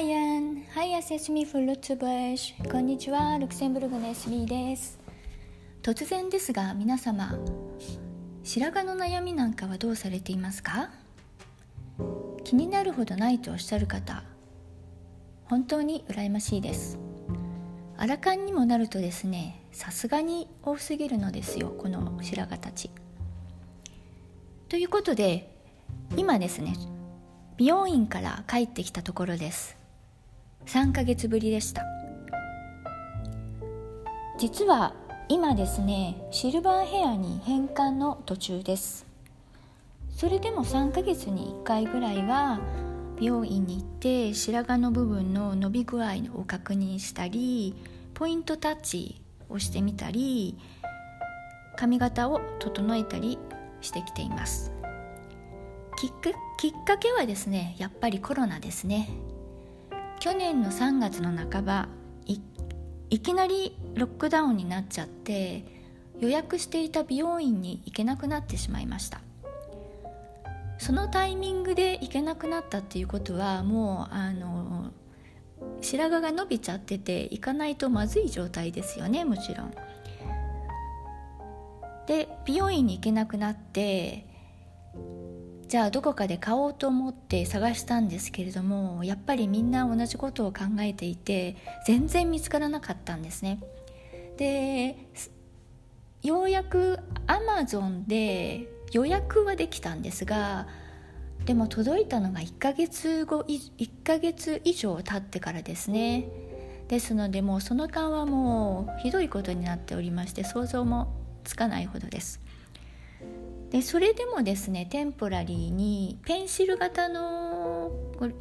イアン、ハイアセスミフルツブッシュ。こんにちは、ルクセンブルグのエスミです。突然ですが、皆様、白髪の悩みなんかはどうされていますか？気になるほどないとおっしゃる方、本当に羨ましいです。アラカンにもなるとですね、さすがに多すぎるのですよ、この白髪たち。ということで、今ですね、美容院から帰ってきたところです3ヶ月ぶりでした。実は今ですねシルバーヘアに変換の途中です。それでも3ヶ月に1回ぐらいは美容院に行って白髪の部分の伸び具合を確認したりポイントタッチをしてみたり髪型を整えたりしてきています。きっかけはですねやっぱりコロナですね。去年の3月の半ばいきなりロックダウンになっちゃって予約していた美容院に行けなくなってしまいました。そのタイミングで行けなくなったっていうことはもうあの白髪が伸びちゃってて行かないとまずい状態ですよねもちろん。で美容院に行けなくなってじゃあどこかで買おうと思って探したんですけれどもやっぱりみんな同じことを考えていて全然見つからなかったんですね。でようやくアマゾンで予約はできたんですがでも届いたのが1ヶ月後1ヶ月以上経ってからですね。ですのでもうその間はもうひどいことになっておりまして想像もつかないほどです。でそれでもですねテンポラリーにペンシル型の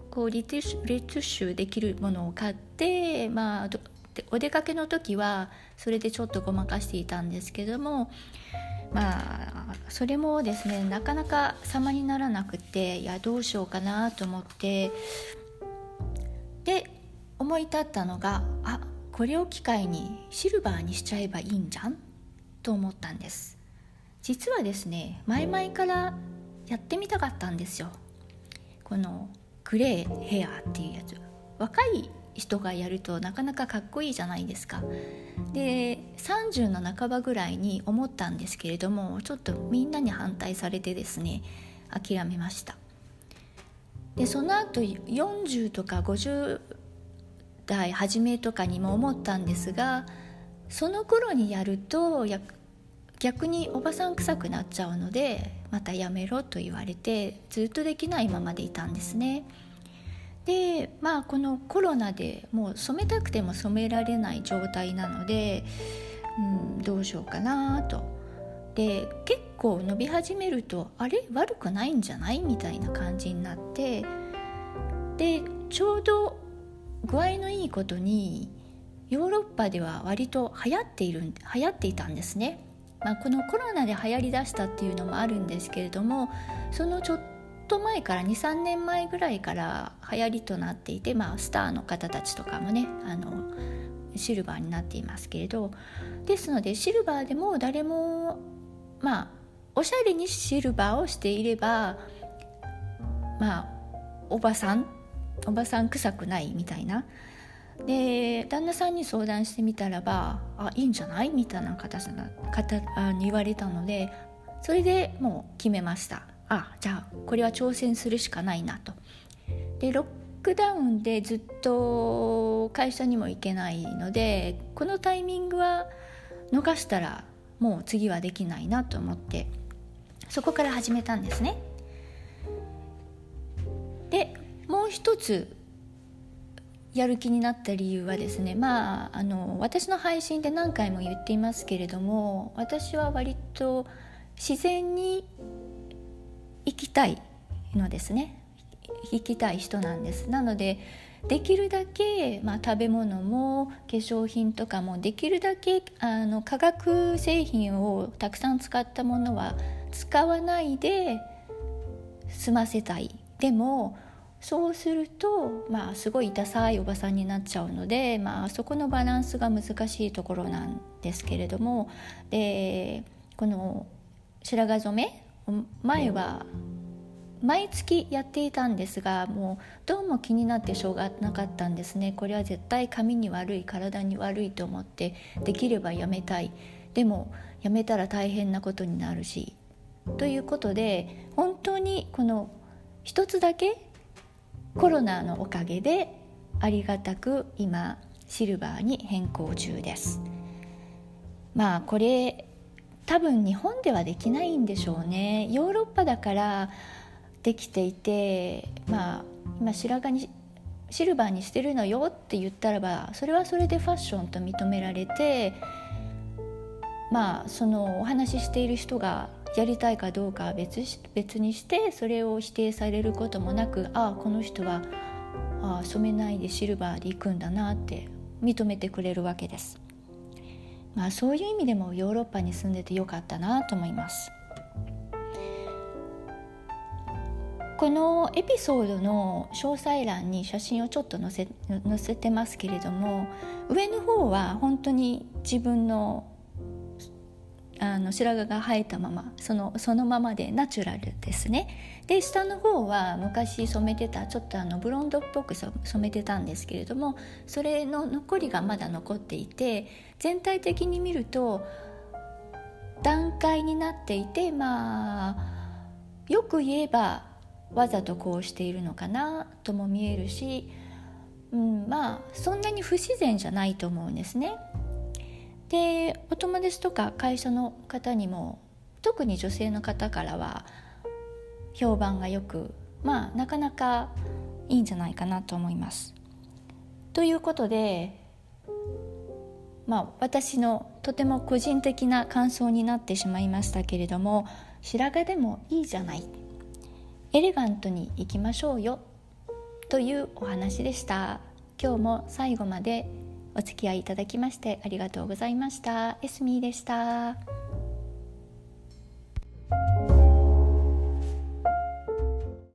こうリティッシュできるものを買って、まあ、お出かけの時はそれでちょっとごまかしていたんですけどもまあそれもですねなかなか様にならなくていやどうしようかなと思ってで思い立ったのがあこれを機会にシルバーにしちゃえばいいんじゃん？と思ったんです。実はですね前々からやってみたかったんですよ。このグレーヘアっていうやつ。若い人がやるとなかなかかっこいいじゃないですか。で30の半ばぐらいに思ったんですけれどもちょっとみんなに反対されてですね諦めました。でその後40とか50代初めとかにも思ったんですがその頃にやるとや逆におばさん臭くなっちゃうのでまたやめろと言われてずっとできないままでいたんですね。でまあこのコロナでもう染めたくても染められない状態なので、うん、どうしようかなと。で結構伸び始めるとあれ？悪くないんじゃない？みたいな感じになって。でちょうど具合のいいことにヨーロッパでは割と流行っている流行っていたんですね。まあ、このコロナで流行りだしたっていうのもあるんですけれどもそのちょっと前から23年前ぐらいから流行りとなっていて、まあ、スターの方たちとかもねあのシルバーになっていますけれどですのでシルバーでも誰もまあおしゃれにシルバーをしていればまあおばさんおばさん臭くないみたいなで旦那さんに相談してみたらば「あいいんじゃない?」みたいな形な方あ言われたのでそれでもう決めました。あじゃあこれは挑戦するしかないなと。でロックダウンでずっと会社にも行けないのでこのタイミングは逃したらもう次はできないなと思ってそこから始めたんですね。でもう一つやる気になった理由はですねまああの私の配信で何回も言っていますけれども私は割と自然に生きたいのですね。生きたい人なんです。なのでできるだけ、まあ、食べ物も化粧品とかもできるだけあの化学製品をたくさん使ったものは使わないで済ませたい。でもそうすると、まあ、すごいダサいおばさんになっちゃうので、まあそこのバランスが難しいところなんですけれどもでこの白髪染め前は毎月やっていたんですがもうどうも気になってしょうがなかったんですね。これは絶対髪に悪い体に悪いと思ってできればやめたい。でもやめたら大変なことになるし。ということで本当にこの一つだけコロナのおかげでありがたく今シルバーに変更中です。まあこれ多分日本ではできないんでしょうね。ヨーロッパだからできていてまあ今白髪にシルバーにしてるのよって言ったらばそれはそれでファッションと認められてまあそのお話ししている人がやりたいかどうかは別別にしてそれを否定されることもなくああこの人はあ染めないでシルバーでいくんだなって認めてくれるわけです。まあ、そういう意味でもヨーロッパに住んでてよかったなと思います。このエピソードの詳細欄に写真をちょっと載せ載せてますけれども上の方は本当に自分のあの白髪が生えたままそのそのままでナチュラルですねで下の方は昔染めてたちょっとあのブロンドっぽく染めてたんですけれどもそれの残りがまだ残っていて全体的に見ると段階になっていてまあよく言えばわざとこうしているのかなとも見えるし、うん、まあそんなに不自然じゃないと思うんですね。でお友達とか会社の方にも特に女性の方からは評判がよくまあなかなかいいんじゃないかなと思います。ということでまあ私のとても個人的な感想になってしまいましたけれども白髪でもいいじゃない。エレガントにいきましょうよ。というお話でした。今日も最後までお付き合いいただきましてありがとうございました。エスミーでした。